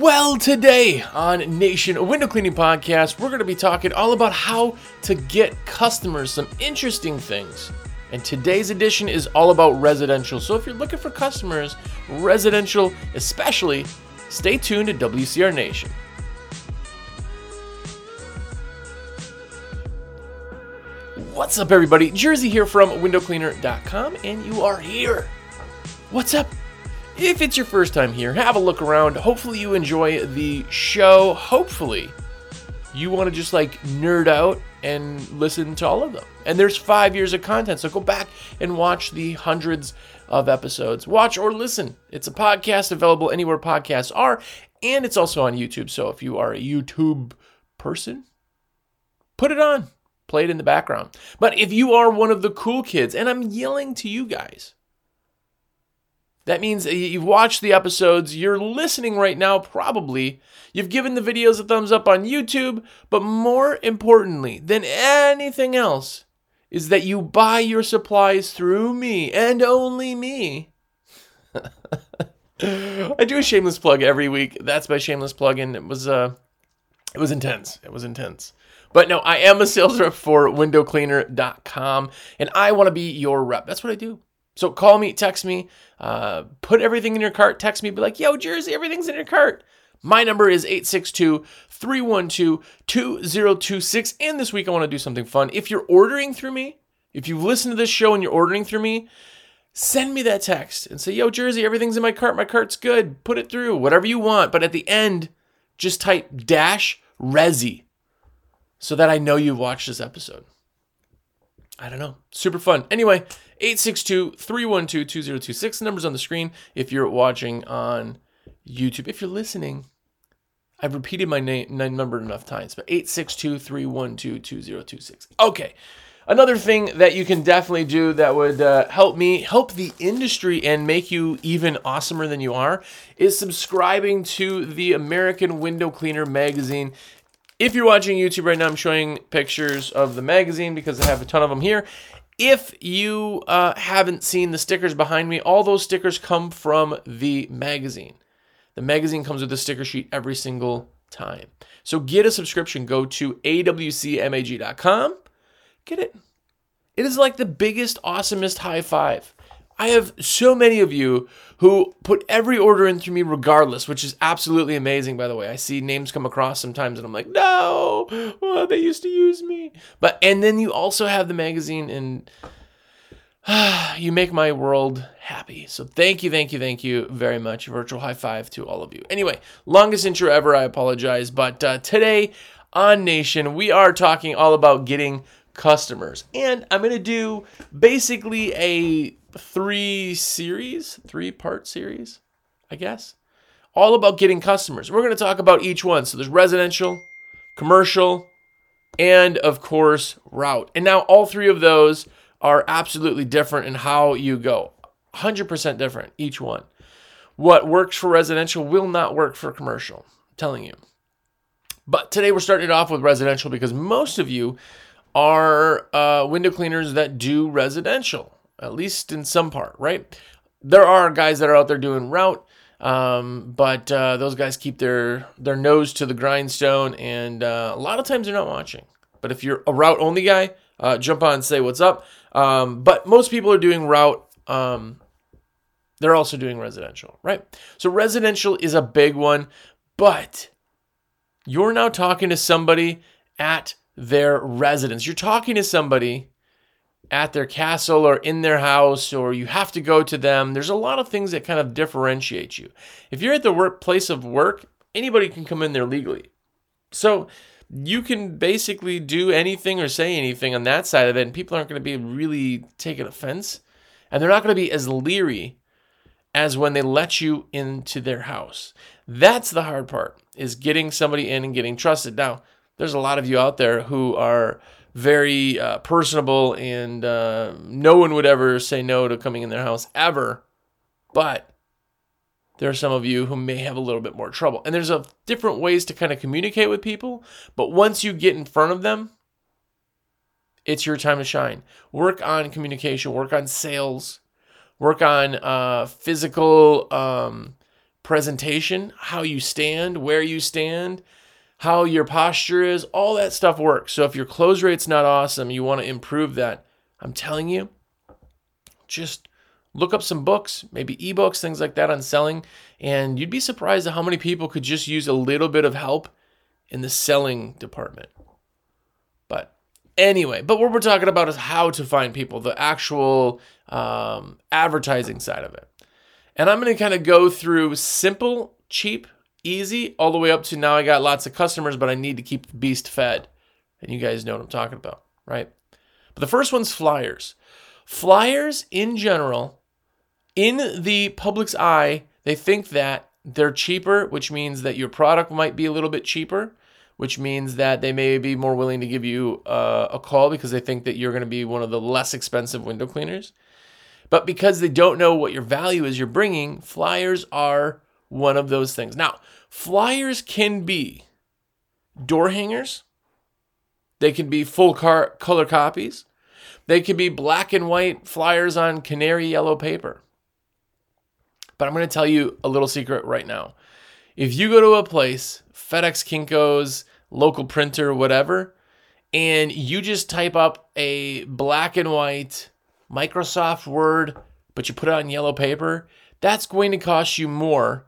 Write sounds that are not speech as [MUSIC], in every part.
Well, today on Nation Window Cleaning Podcast, we're going to be talking all about how to get customers some interesting things. And today's edition is all about residential. So if you're looking for customers, residential especially, stay tuned to WCR Nation. What's up, everybody? Jersey here from windowcleaner.com, and you are here. What's up? If it's your first time here, have a look around. Hopefully, you enjoy the show. Hopefully, you want to just like nerd out and listen to all of them. And there's five years of content, so go back and watch the hundreds of episodes. Watch or listen. It's a podcast available anywhere podcasts are, and it's also on YouTube. So if you are a YouTube person, put it on, play it in the background. But if you are one of the cool kids, and I'm yelling to you guys, that means you've watched the episodes, you're listening right now, probably. You've given the videos a thumbs up on YouTube, but more importantly than anything else, is that you buy your supplies through me and only me. [LAUGHS] I do a shameless plug every week. That's my shameless plug, and it was uh, it was intense. It was intense. But no, I am a sales rep for windowcleaner.com, and I want to be your rep. That's what I do. So call me, text me, uh, put everything in your cart, text me, be like, yo, Jersey, everything's in your cart. My number is 862 312 2026. And this week I want to do something fun. If you're ordering through me, if you've listened to this show and you're ordering through me, send me that text and say, yo, Jersey, everything's in my cart. My cart's good. Put it through, whatever you want. But at the end, just type dash Resi so that I know you watched this episode. I don't know. Super fun. Anyway, 862 312 2026. Number's on the screen if you're watching on YouTube. If you're listening, I've repeated my name number enough times, but 862 312 2026. Okay. Another thing that you can definitely do that would uh, help me, help the industry, and make you even awesomer than you are is subscribing to the American Window Cleaner magazine. If you're watching YouTube right now, I'm showing pictures of the magazine because I have a ton of them here. If you uh, haven't seen the stickers behind me, all those stickers come from the magazine. The magazine comes with a sticker sheet every single time. So get a subscription. Go to awcmag.com. Get it. It is like the biggest, awesomest high five. I have so many of you who put every order in through me regardless, which is absolutely amazing, by the way. I see names come across sometimes and I'm like, no, oh, they used to use me. But, and then you also have the magazine and [SIGHS] you make my world happy. So thank you, thank you, thank you very much. Virtual high five to all of you. Anyway, longest intro ever. I apologize. But uh, today on Nation, we are talking all about getting customers. And I'm going to do basically a three series, three part series, I guess, all about getting customers. We're going to talk about each one. So there's residential, commercial, and of course, route. And now all three of those are absolutely different in how you go. 100% different, each one. What works for residential will not work for commercial. I'm telling you. But today we're starting it off with residential because most of you are uh, window cleaners that do residential, at least in some part, right? There are guys that are out there doing route, um, but uh, those guys keep their their nose to the grindstone, and uh, a lot of times they're not watching. But if you're a route only guy, uh, jump on and say what's up. Um, but most people are doing route. Um, they're also doing residential, right? So residential is a big one, but you're now talking to somebody at their residence. You're talking to somebody at their castle or in their house, or you have to go to them. There's a lot of things that kind of differentiate you. If you're at the workplace of work, anybody can come in there legally. So you can basically do anything or say anything on that side of it, and people aren't going to be really taking offense. And they're not going to be as leery as when they let you into their house. That's the hard part, is getting somebody in and getting trusted. Now, there's a lot of you out there who are very uh, personable and uh, no one would ever say no to coming in their house ever. But there are some of you who may have a little bit more trouble. And there's a different ways to kind of communicate with people, but once you get in front of them, it's your time to shine. Work on communication, work on sales, work on uh, physical um, presentation, how you stand, where you stand, how your posture is, all that stuff works. So if your close rate's not awesome, you want to improve that. I'm telling you, just look up some books, maybe ebooks, things like that on selling, and you'd be surprised at how many people could just use a little bit of help in the selling department. But anyway, but what we're talking about is how to find people, the actual um, advertising side of it. And I'm going to kind of go through simple, cheap, easy, all the way up to now I got lots of customers, but I need to keep the beast fed. And you guys know what I'm talking about, right? But the first one's flyers. Flyers in general, in the public's eye, they think that they're cheaper, which means that your product might be a little bit cheaper, which means that they may be more willing to give you uh, a call because they think that you're going to be one of the less expensive window cleaners. But because they don't know what your value is you're bringing, flyers are one of those things. Now, flyers can be door hangers, they can be full car- color copies, they can be black and white flyers on canary yellow paper. But I'm going to tell you a little secret right now. If you go to a place, FedEx, Kinko's, local printer, whatever, and you just type up a black and white Microsoft Word, but you put it on yellow paper, that's going to cost you more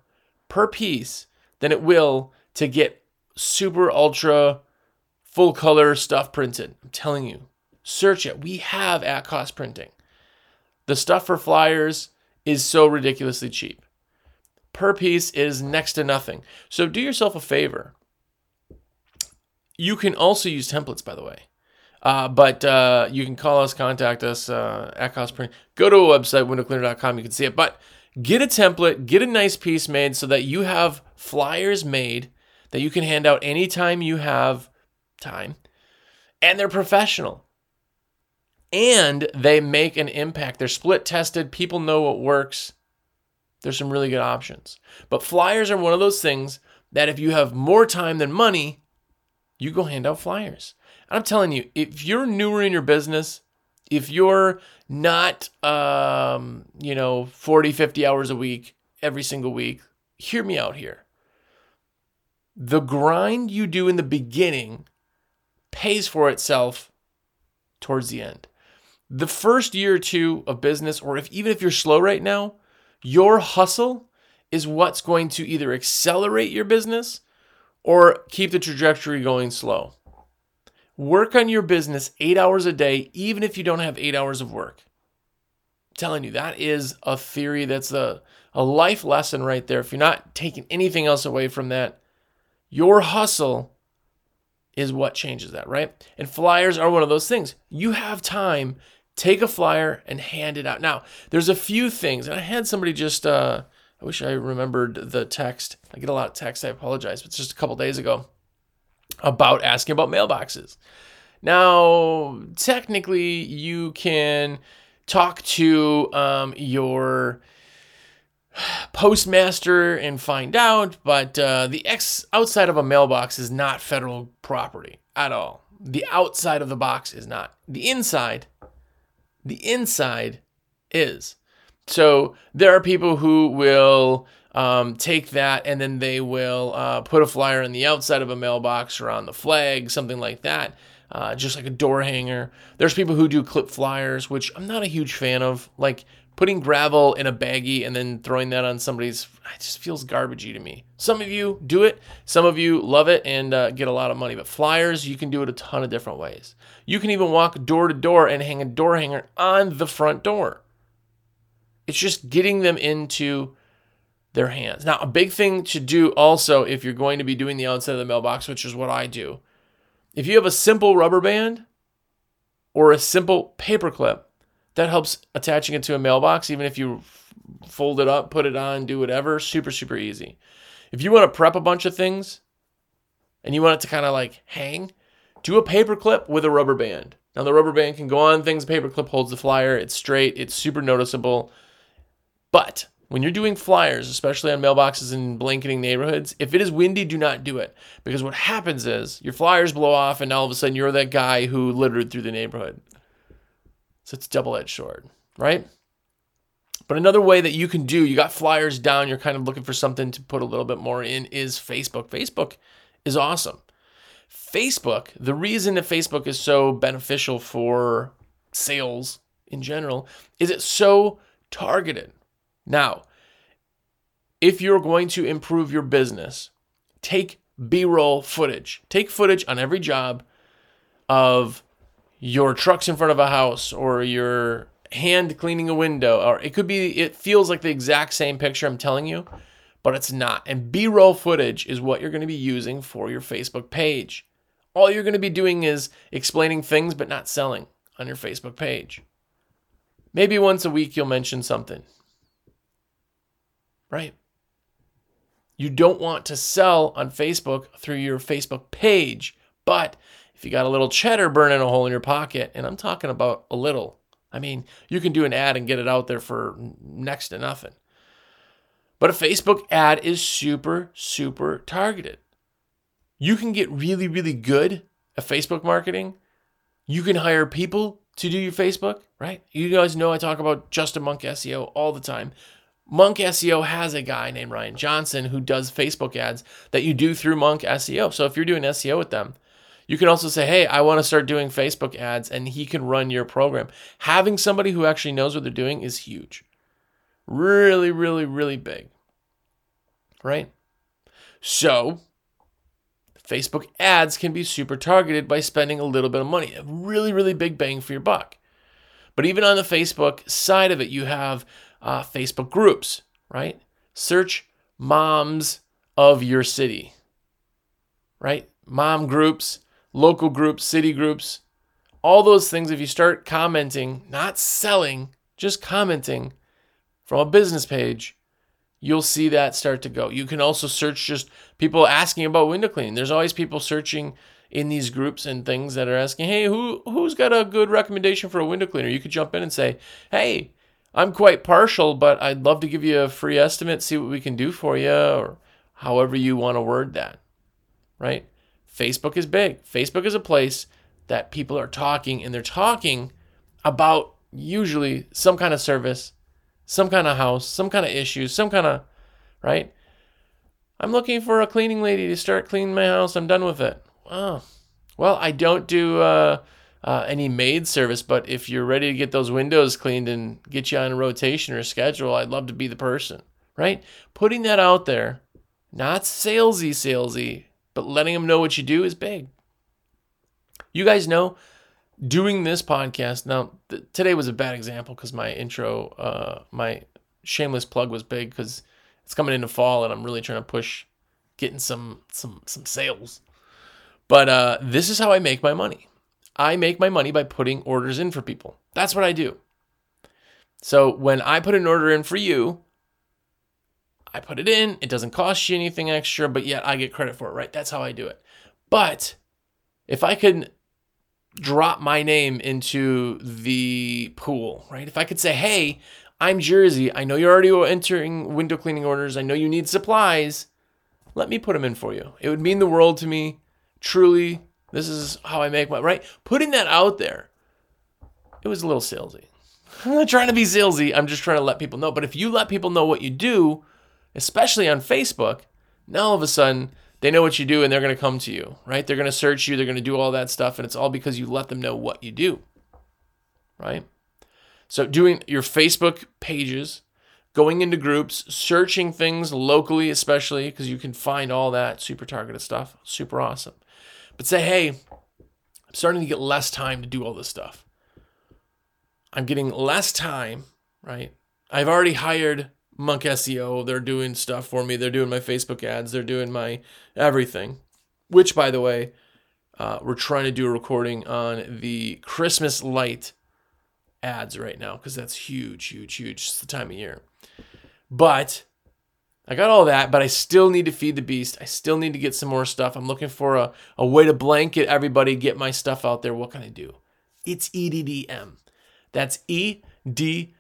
per piece than it will to get super ultra full color stuff printed. I'm telling you, search it. We have at cost printing. The stuff for flyers is so ridiculously cheap. Per piece is next to nothing. So do yourself a favor. You can also use templates, by the way. Uh, but uh, you can call us, contact us uh, at cost print. Go to a website, windowcleaner.com. You can see it. But get a template, get a nice piece made so that you have flyers made that you can hand out anytime you have time. And they're professional. And they make an impact. They're split tested. People know what works. There's some really good options. But flyers are one of those things that if you have more time than money, you go hand out flyers. And I'm telling you, if you're newer in your business, if you're not, um, you know, 40, 50 hours a week, every single week, hear me out here. The grind you do in the beginning pays for itself towards the end. The first year or two of business, or if even if you're slow right now, your hustle is what's going to either accelerate your business or keep the trajectory going slow. Work on your business eight hours a day, even if you don't have eight hours of work. I'm telling you, that is a theory that's a, a life lesson right there. If you're not taking anything else away from that, your hustle is what changes that, right? And flyers are one of those things. You have time, take a flyer and hand it out. Now, there's a few things, and I had somebody just, uh, I wish I remembered the text. I get a lot of text, I apologize, but it's just a couple days ago about asking about mailboxes. Now, technically, you can talk to um, your postmaster and find out, but uh, the X outside of a mailbox is not federal property at all. The outside of the box is not. The inside, the inside is. So there are people who will um, take that and then they will uh, put a flyer on the outside of a mailbox or on the flag, something like that, uh, just like a door hanger. There's people who do clip flyers, which I'm not a huge fan of. Like putting gravel in a baggie and then throwing that on somebody's, it just feels garbagey to me. Some of you do it, some of you love it and uh, get a lot of money. But flyers, you can do it a ton of different ways. You can even walk door to door and hang a door hanger on the front door. It's just getting them into their hands. Now, a big thing to do also if you're going to be doing the outside of the mailbox, which is what I do, if you have a simple rubber band or a simple paper clip, that helps attaching it to a mailbox, even if you fold it up, put it on, do whatever, super, super easy. If you want to prep a bunch of things and you want it to kind of like hang, do a paper clip with a rubber band. Now, the rubber band can go on things, paper clip holds the flyer, it's straight, it's super noticeable. But when you're doing flyers, especially on mailboxes in blanketing neighborhoods, if it is windy, do not do it. Because what happens is your flyers blow off, and all of a sudden you're that guy who littered through the neighborhood. So it's double edged sword, right? But another way that you can do, you got flyers down, you're kind of looking for something to put a little bit more in, is Facebook. Facebook is awesome. Facebook, the reason that Facebook is so beneficial for sales in general is it's so targeted. Now, if you're going to improve your business, take B roll footage. Take footage on every job of your trucks in front of a house or your hand cleaning a window, or it could be, it feels like the exact same picture I'm telling you, but it's not. And B roll footage is what you're going to be using for your Facebook page. All you're going to be doing is explaining things, but not selling on your Facebook page. Maybe once a week you'll mention something. Right? You don't want to sell on Facebook through your Facebook page, but if you got a little cheddar burning a hole in your pocket, and I'm talking about a little, I mean, you can do an ad and get it out there for next to nothing. But a Facebook ad is super, super targeted. You can get really, really good at Facebook marketing. You can hire people to do your Facebook, right? You guys know I talk about Justin Monk SEO all the time. Monk SEO has a guy named Ryan Johnson who does Facebook ads that you do through Monk SEO. So if you're doing SEO with them, you can also say, hey, I want to start doing Facebook ads, and he can run your program. Having somebody who actually knows what they're doing is huge. Really, really, really big. Right? So, Facebook ads can be super targeted by spending a little bit of money, a really, really big bang for your buck. But even on the Facebook side of it, you have uh, Facebook groups, right? Search moms of your city, right? Mom groups, local groups, city groups, all those things. If you start commenting, not selling, just commenting from a business page, you'll see that start to go. You can also search just people asking about window cleaning. There's always people searching in these groups and things that are asking, "Hey, who who's got a good recommendation for a window cleaner?" You could jump in and say, "Hey, I'm quite partial, but I'd love to give you a free estimate, see what we can do for you or however you want to word that." Right? Facebook is big. Facebook is a place that people are talking and they're talking about usually some kind of service some kind of house, some kind of issues, some kind of, right? I'm looking for a cleaning lady to start cleaning my house. I'm done with it. Oh, well, I don't do uh, uh, any maid service, but if you're ready to get those windows cleaned and get you on a rotation or schedule, I'd love to be the person, right? Putting that out there, not salesy, salesy, but letting them know what you do is big. You guys know doing this podcast now th- today was a bad example because my intro uh my shameless plug was big because it's coming into fall and i'm really trying to push getting some some some sales but uh this is how i make my money i make my money by putting orders in for people that's what i do so when i put an order in for you i put it in it doesn't cost you anything extra but yet i get credit for it right that's how i do it but if i can drop my name into the pool, right? If I could say, hey, I'm Jersey. I know you're already entering window cleaning orders. I know you need supplies. Let me put them in for you. It would mean the world to me. Truly, this is how I make my right. Putting that out there, it was a little salesy. [LAUGHS] I'm not trying to be salesy. I'm just trying to let people know. But if you let people know what you do, especially on Facebook, now all of a sudden they know what you do and they're going to come to you, right? They're going to search you, they're going to do all that stuff, and it's all because you let them know what you do, right? So, doing your Facebook pages, going into groups, searching things locally, especially because you can find all that super targeted stuff, super awesome. But say, hey, I'm starting to get less time to do all this stuff. I'm getting less time, right? I've already hired Monk SEO. They're doing stuff for me. They're doing my Facebook ads. They're doing my everything. Which, by the way, uh, we're trying to do a recording on the Christmas light ads right now because that's huge, huge, huge. It's the time of year. But I got all that, but I still need to feed the beast. I still need to get some more stuff. I'm looking for a, a way to blanket everybody, get my stuff out there. What can I do? It's EDDM. That's EDDM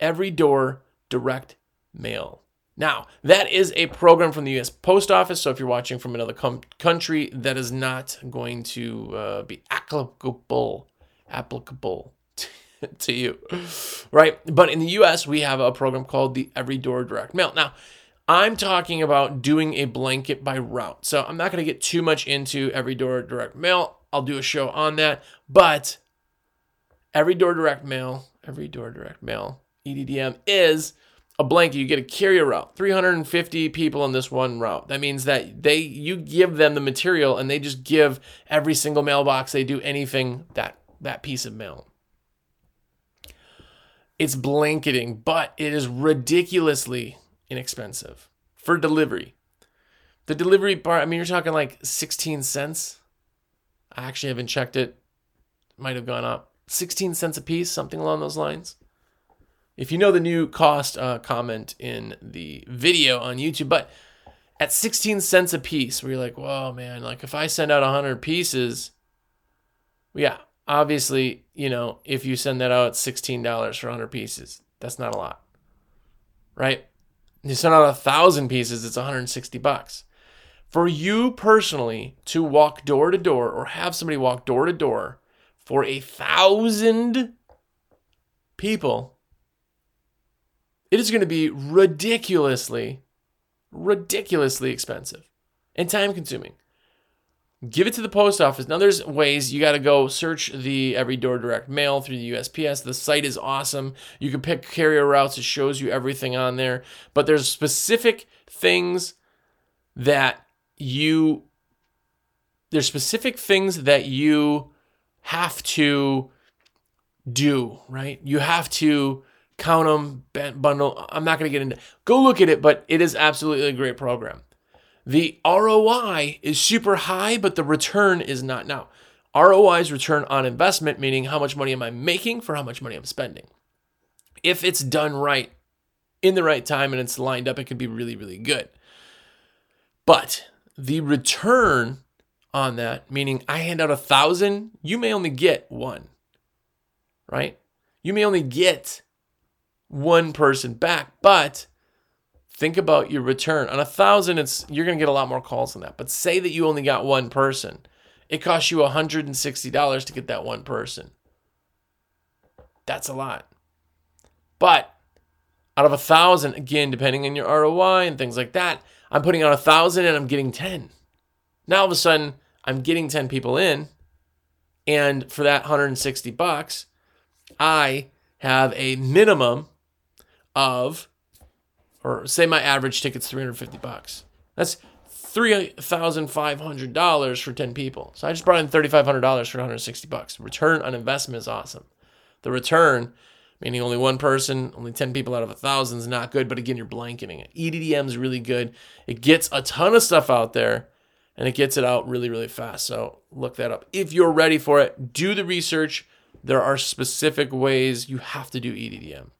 every door direct mail. Now, that is a program from the US Post Office. So if you're watching from another com- country, that is not going to uh, be applicable. Applicable. [LAUGHS] to you, right? But in the US, we have a program called the Every Door Direct Mail. Now, I'm talking about doing a blanket by route. So I'm not going to get too much into Every Door Direct Mail. I'll do a show on that. But Every Door Direct Mail, Every Door Direct Mail, EDDM is a blanket. You get a carrier route, 350 people on this one route. That means that they you give them the material and they just give every single mailbox they do anything that that piece of mail. It's blanketing, but it is ridiculously inexpensive for delivery. The delivery part, I mean, you're talking like 16 cents. I actually haven't checked it. Might have gone up. 16 cents a piece, something along those lines. If you know the new cost, uh, comment in the video on YouTube. But at 16 cents a piece, where you're like, whoa, man, like if I send out 100 pieces, yeah, obviously, you know, if you send that out $16 for 100 pieces, that's not a lot, right? You send out a thousand pieces, it's 160 bucks. For you personally to walk door to door or have somebody walk door to door for a thousand people, it is going to be ridiculously, ridiculously expensive and time consuming. Give it to the post office. Now, there's ways you got to go search the Every Door Direct Mail through the USPS. The site is awesome. You can pick carrier routes, it shows you everything on there. But there's specific things that you, there's specific things that you have to do, right? You have to count them, bundle. I'm not going to get into. Go look at it, but it is absolutely a great program. The ROI is super high, but the return is not. Now, ROI is return on investment, meaning how much money am I making for how much money I'm spending. If it's done right in the right time and it's lined up, it can be really, really good. But the return on that, meaning I hand out a thousand, you may only get one, right? You may only get one person back, but think about your return. On a thousand, it's you're gonna get a lot more calls than that. But say that you only got one person. It costs you $160 to get that one person. That's a lot. But out of a thousand, again, depending on your ROI and things like that, I'm putting out a thousand and I'm getting 10. Now all of a sudden, I'm getting 10 people in, and for that 160 bucks, I have a minimum of or say my average ticket's 350 bucks. That's $3,500 for 10 people. So I just brought in $3,500 for 160 bucks. Return on investment is awesome. The return, meaning only one person, only 10 people out of a thousand is not good, but again, you're blanketing it. EDDM is really good. It gets a ton of stuff out there and it gets it out really, really fast. So look that up. If you're ready for it, do the research. There are specific ways you have to do EDDM.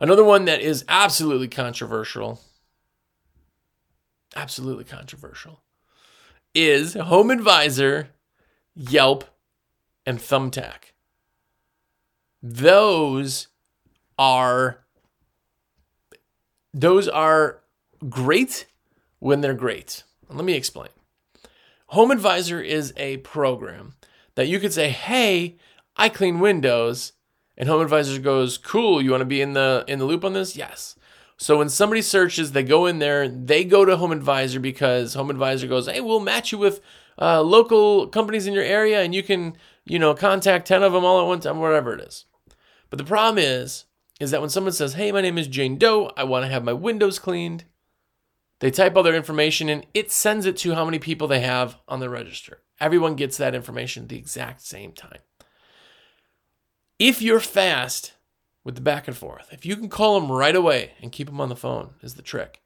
Another one that is absolutely controversial, absolutely controversial, is Home Advisor, Yelp, and Thumbtack. Those are those are great when they're great. Let me explain. Home Advisor is a program that you could say, "Hey, I clean windows." And Home Advisor goes, "Cool, you want to be in the in the loop on this?" Yes. So when somebody searches, they go in there, they go to Home Advisor because Home Advisor goes, "Hey, we'll match you with uh, local companies in your area, and you can, you know, contact ten of them all at one time, whatever it is." But the problem is, is that when someone says, "Hey, my name is Jane Doe, I want to have my windows cleaned," they type all their information and It sends it to how many people they have on the register. Everyone gets that information at the exact same time. If you're fast with the back and forth, if you can call them right away and keep them on the phone, is the trick.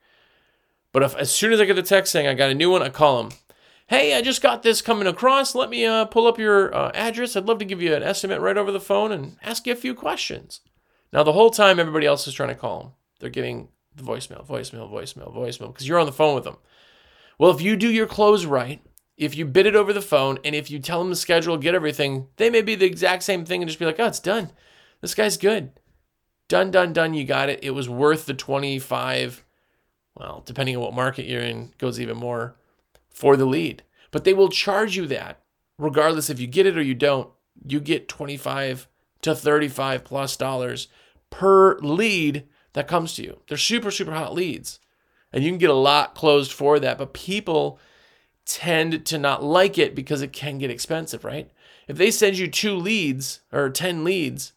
But if as soon as I get the text saying I got a new one, I call them. Hey, I just got this coming across. Let me uh, pull up your uh, address. I'd love to give you an estimate right over the phone and ask you a few questions. Now, the whole time, everybody else is trying to call them. They're getting the voicemail, voicemail, voicemail, voicemail, because you're on the phone with them. Well, if you do your close right, if you bid it over the phone and if you tell them the schedule, get everything, they may be the exact same thing and just be like, oh, it's done. This guy's good. Done, done, done. You got it. It was worth the 25, well, depending on what market you're in, goes even more for the lead. But they will charge you that regardless if you get it or you don't. You get 25 to 35 plus dollars per lead that comes to you. They're super, super hot leads. And you can get a lot closed for that. But people tend to not like it because it can get expensive, right? If they send you two leads or 10 leads,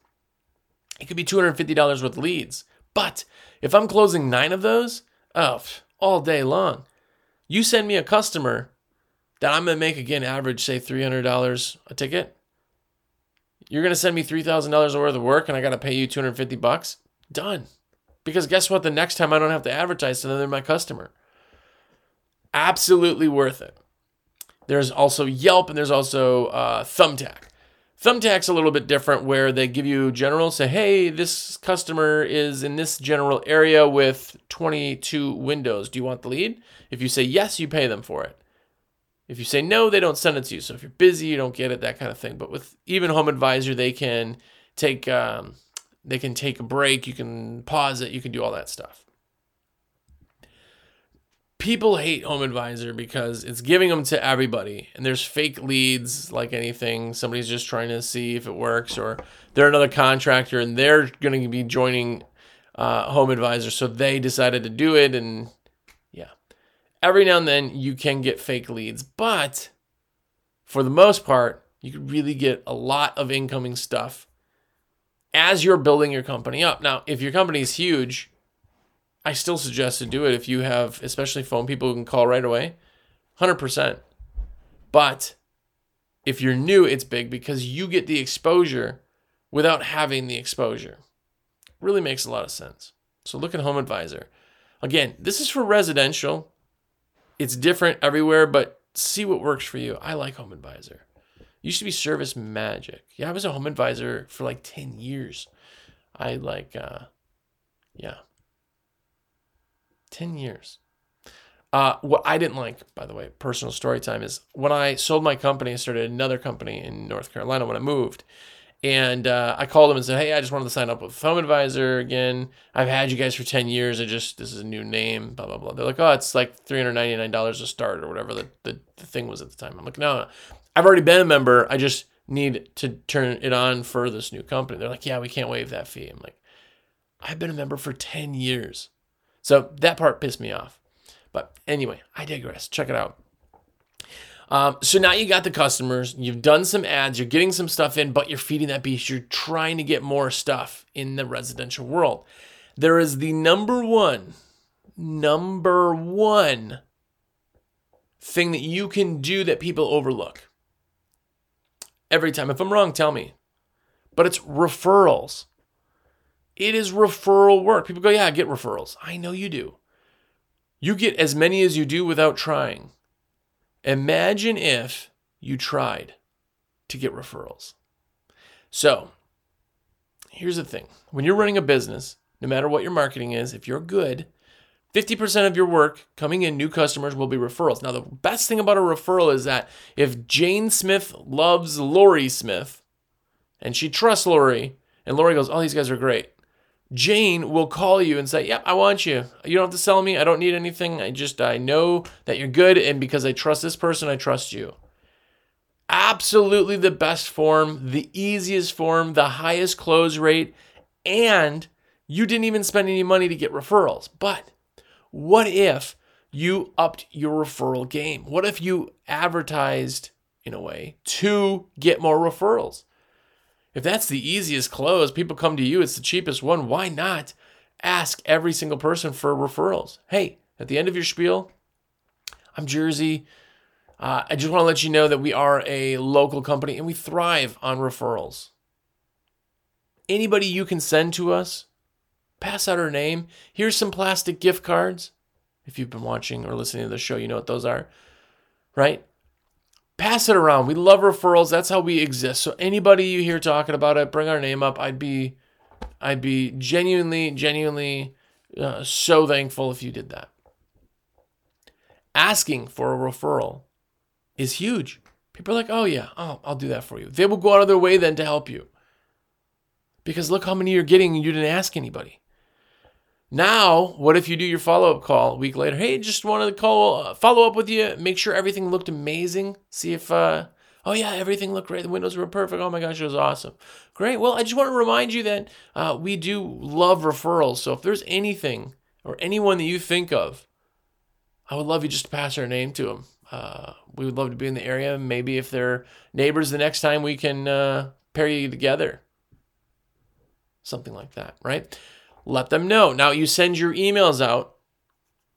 it could be $250 worth of leads. But if I'm closing nine of those, oh, all day long, you send me a customer that I'm going to make again average, say $300 a ticket. You're going to send me $3,000 worth of work and I got to pay you 250 bucks? Done. Because guess what? The next time I don't have to advertise to them, they're my customer. Absolutely worth it. There's also Yelp and there's also uh, Thumbtack. Thumbtack's a little bit different where they give you general, say, hey, this customer is in this general area with 22 windows. Do you want the lead? If you say yes, you pay them for it. If you say no, they don't send it to you. So if you're busy, you don't get it, that kind of thing. But with even Home Advisor, they can take um, they can take a break. You can pause it. You can do all that stuff people hate Home Advisor because it's giving them to everybody, and there's fake leads like anything. Somebody's just trying to see if it works, or they're another contractor and they're going to be joining uh, Home Advisor, so they decided to do it. And yeah, every now and then you can get fake leads, but for the most part, you can really get a lot of incoming stuff as you're building your company up. Now, if your company is huge, I still suggest to do it if you have, especially phone people who can call right away. 100%. But if you're new, it's big because you get the exposure without having the exposure. Really makes a lot of sense. So look at Home Advisor. Again, this is for residential. It's different everywhere, but see what works for you. I like Home Advisor. used to be Service Magic. Yeah, I was a Home Advisor for like 10 years. I like, uh, yeah, 10 years. Uh, what I didn't like, by the way, personal story time is when I sold my company, I started another company in North Carolina when I moved. And uh, I called them and said, Hey, I just wanted to sign up with Home Advisor again. I've had you guys for 10 years. I just, this is a new name, blah, blah, blah. They're like, Oh, it's like $399 a start or whatever the, the, the thing was at the time. I'm like, No, I've already been a member. I just need to turn it on for this new company. They're like, Yeah, we can't waive that fee. I'm like, I've been a member for 10 years. So that part pissed me off. But anyway, I digress. Check it out. Um, so now you got the customers, you've done some ads, you're getting some stuff in, but you're feeding that beast. You're trying to get more stuff in the residential world. There is the number one, number one thing that you can do that people overlook. Every time. If I'm wrong, tell me. But it's referrals. It is referral work. People go, yeah, I get referrals. I know you do. You get as many as you do without trying. Imagine if you tried to get referrals. So, here's the thing when you're running a business, no matter what your marketing is, if you're good, 50% of your work coming in, new customers will be referrals. Now, the best thing about a referral is that if Jane Smith loves Lori Smith and she trusts Lori, and Lori goes, Oh, these guys are great. Jane will call you and say, Yep, I want you. You don't have to sell me. I don't need anything. I just, I know that you're good. And because I trust this person, I trust you. Absolutely the best form, the easiest form, the highest close rate. And you didn't even spend any money to get referrals. But what if you upped your referral game? What if you advertised in a way to get more referrals? If that's the easiest close, people come to you, it's the cheapest one. Why not ask every single person for referrals? Hey, at the end of your spiel, I'm Jersey. Uh, I just want to let you know that we are a local company and we thrive on referrals. Anybody you can send to us, pass out our name. Here's some plastic gift cards. If you've been watching or listening to the show, you know what those are, right? Pass it around. We love referrals. That's how we exist. So anybody you hear talking about it, bring our name up. I'd be, I'd be genuinely, genuinely uh, so thankful if you did that. Asking for a referral is huge. People are like, oh yeah, oh, I'll do that for you. They will go out of their way then to help you. Because look how many you're getting and you didn't ask anybody. Now, what if you do your follow up call a week later? Hey, just wanted to call, uh, follow up with you, make sure everything looked amazing. See if, uh, Oh yeah, everything looked great. The windows were perfect. Oh my gosh, it was awesome. Great. Well, I just want to remind you that uh, we do love referrals. So if there's anything or anyone that you think of, I would love you just to pass our name to them. Uh, we would love to be in the area. Maybe if they're neighbors, the next time we can uh, pair you together. Something like that, right? Let them know. Now you send your emails out.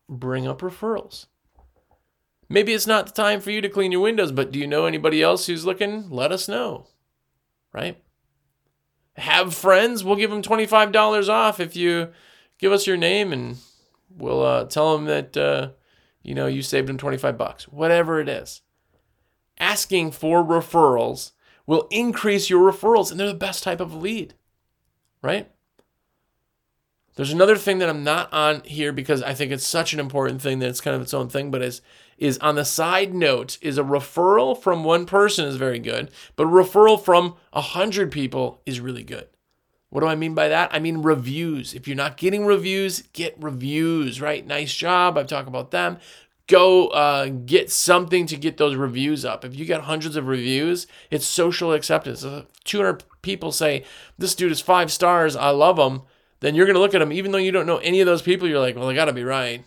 Bring up referrals. Maybe it's not the time for you to clean your windows, but do you know anybody else who's looking? Let us know. Right? Have friends. We'll give them $25 off if you give us your name and we'll uh, tell them that, uh, you know, you saved them 25 bucks. Whatever it is. Asking for referrals will increase your referrals, and they're the best type of lead. Right? There's another thing that I'm not on here because I think it's such an important thing that it's kind of its own thing, but is is on the side note is a referral from one person is very good, but referral from a hundred people is really good. What do I mean by that? I mean reviews. If you're not getting reviews, get reviews, right? Nice job. I've talked about them. Go uh, get something to get those reviews up. If you get hundreds of reviews, it's social acceptance. If 200 people say, This dude is five stars, I love him then you're going to look at them, even though you don't know any of those people, you're like, well, they got to be right,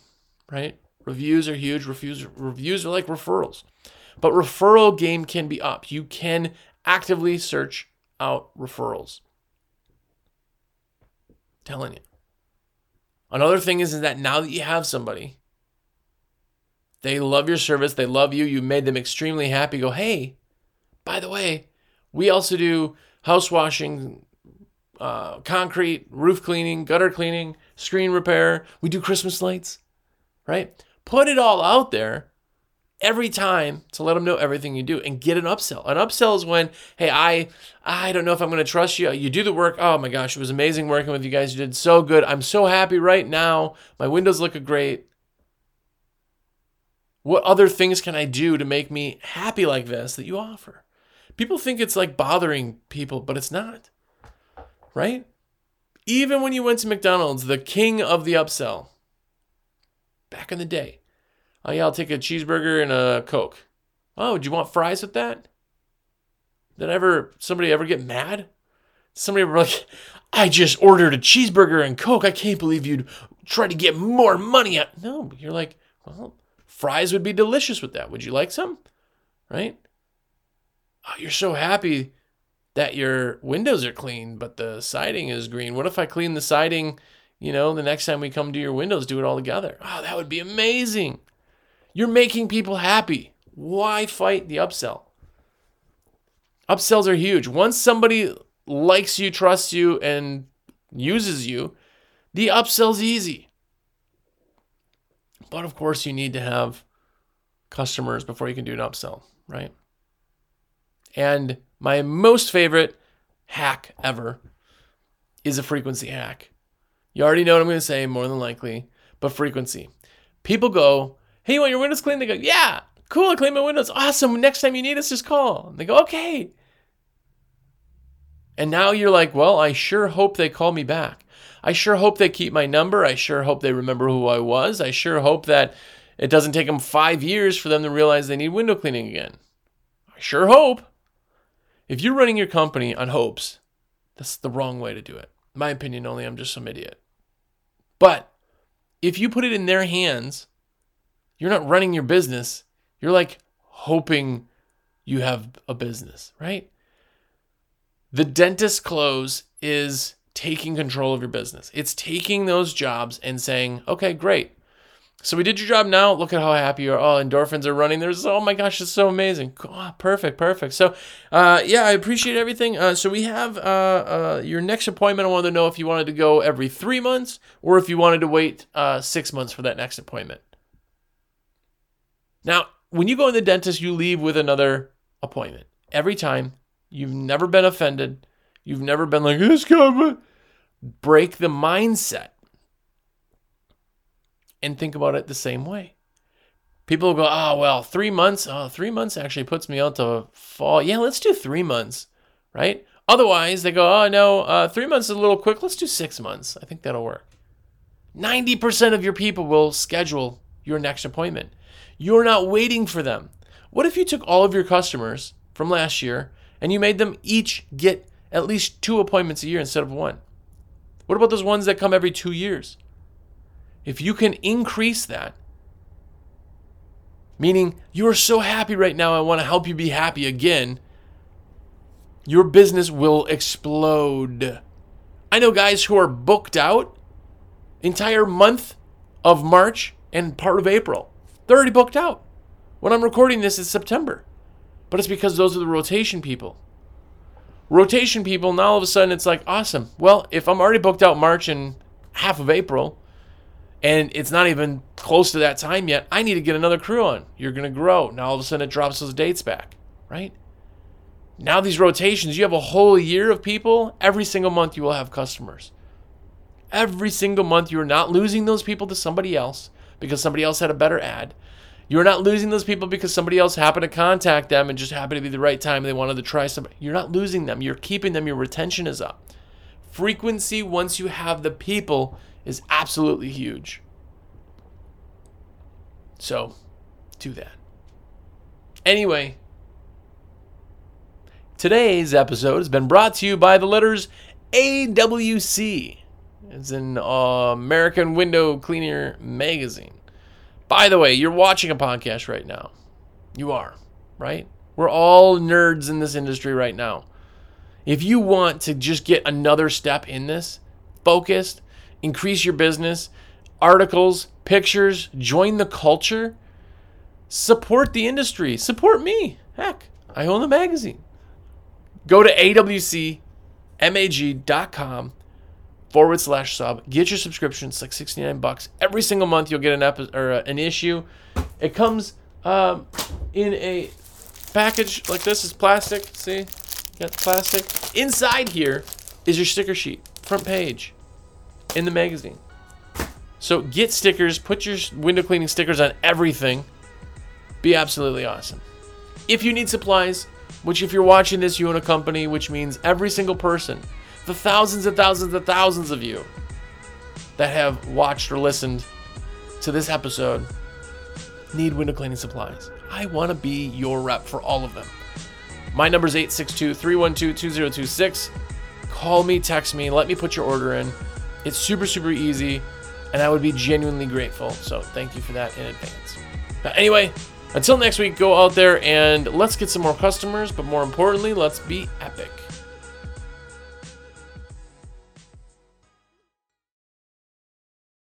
right? Reviews are huge. Reviews, reviews are like referrals. But referral game can be up. You can actively search out referrals. telling you. Another thing is, is that now that you have somebody, they love your service, they love you, you made them extremely happy. Go, hey, by the way, we also do house washing, uh, concrete, roof cleaning, gutter cleaning, screen repair. We do Christmas lights, right? Put it all out there every time to let them know everything you do and get an upsell. An upsell is when, hey, I I don't know if I'm going to trust you. You do the work. Oh my gosh, it was amazing working with you guys. You did so good. I'm so happy right now. My windows look great. What other things can I do to make me happy like this that you offer? People think it's like bothering people, but it's not right? Even when you went to McDonald's, the king of the upsell, back in the day, oh yeah, I'll take a cheeseburger and a Coke. Oh, do you want fries with that? Did ever somebody ever get mad? Somebody ever like, [LAUGHS] I just ordered a cheeseburger and Coke. I can't believe you'd try to get more money out. No, you're like, well, fries would be delicious with that. Would you like some? Right? Oh, you're so happy that your windows are clean, but the siding is green. What if I clean the siding, you know, the next time we come to your windows, do it all together? Oh, that would be amazing. You're making people happy. Why fight the upsell? Upsells are huge. Once somebody likes you, trusts you, and uses you, the upsell's easy. But of course, you need to have customers before you can do an upsell, right? And my most favorite hack ever is a frequency hack. You already know what I'm going to say, more than likely, but frequency. People go, Hey, you want your windows cleaned? They go, Yeah, cool, I clean my windows. Awesome. Next time you need us, just call. And they go, Okay. And now you're like, Well, I sure hope they call me back. I sure hope they keep my number. I sure hope they remember who I was. I sure hope that it doesn't take them five years for them to realize they need window cleaning again. I sure hope. If you're running your company on hopes, that's the wrong way to do it. In my opinion, only I'm just some idiot. But if you put it in their hands, you're not running your business. You're like hoping you have a business, right? The dentist close is taking control of your business. It's taking those jobs and saying, okay, great. So we did your job now. Look at how happy you are. Oh, endorphins are running. There's oh my gosh, it's so amazing. Oh, perfect, perfect. So, uh, yeah, I appreciate everything. Uh, so we have uh, uh, your next appointment. I wanted to know if you wanted to go every three months or if you wanted to wait uh, six months for that next appointment. Now, when you go in the dentist, you leave with another appointment every time. You've never been offended. You've never been like this guy. Break the mindset and think about it the same way. People go, oh, well, three months. Oh, three months actually puts me out to fall. Yeah, let's do three months, right? Otherwise, they go, oh, no, uh, three months is a little quick. Let's do six months. I think that'll work. 90% of your people will schedule your next appointment. You're not waiting for them. What if you took all of your customers from last year and you made them each get at least two appointments a year instead of one? What about those ones that come every two years? If you can increase that, meaning you are so happy right now, I want to help you be happy again, your business will explode. I know guys who are booked out entire month of March and part of April. They're already booked out. When I'm recording this, it's September. But it's because those are the rotation people. Rotation people, now all of a sudden it's like, awesome. Well, if I'm already booked out March and half of April, and it's not even close to that time yet, I need to get another crew on. You're going to grow. Now all of a sudden it drops those dates back, right? Now these rotations, you have a whole year of people. Every single month you will have customers. Every single month you are not losing those people to somebody else because somebody else had a better ad. You're not losing those people because somebody else happened to contact them and just happened to be the right time and they wanted to try somebody. You're not losing them. You're keeping them. Your retention is up. Frequency once you have the people is absolutely huge. So, do that. Anyway, today's episode has been brought to you by the letters AWC. It's an American Window Cleaner magazine. By the way, you're watching a podcast right now. You are, right? We're all nerds in this industry right now. If you want to just get another step in this, focused, increase your business, articles, pictures, join the culture, support the industry, support me. Heck, I own the magazine. Go to awcmag.com forward slash sub. Get your subscription. It's like 69 bucks. Every single month you'll get an episode or uh, an issue. It comes um, in a package like this. is plastic. See? Got plastic. Inside here is your sticker sheet. Front page in the magazine. So get stickers, put your window cleaning stickers on everything. Be absolutely awesome. If you need supplies, which if you're watching this, you own a company, which means every single person the thousands and thousands and thousands of you that have watched or listened to this episode need window cleaning supplies. I want to be your rep for all of them. My number is 862 312 2026. Call me, text me, let me put your order in. It's super, super easy, and I would be genuinely grateful. So thank you for that in advance. Anyway, until next week, go out there and let's get some more customers, but more importantly, let's be epic.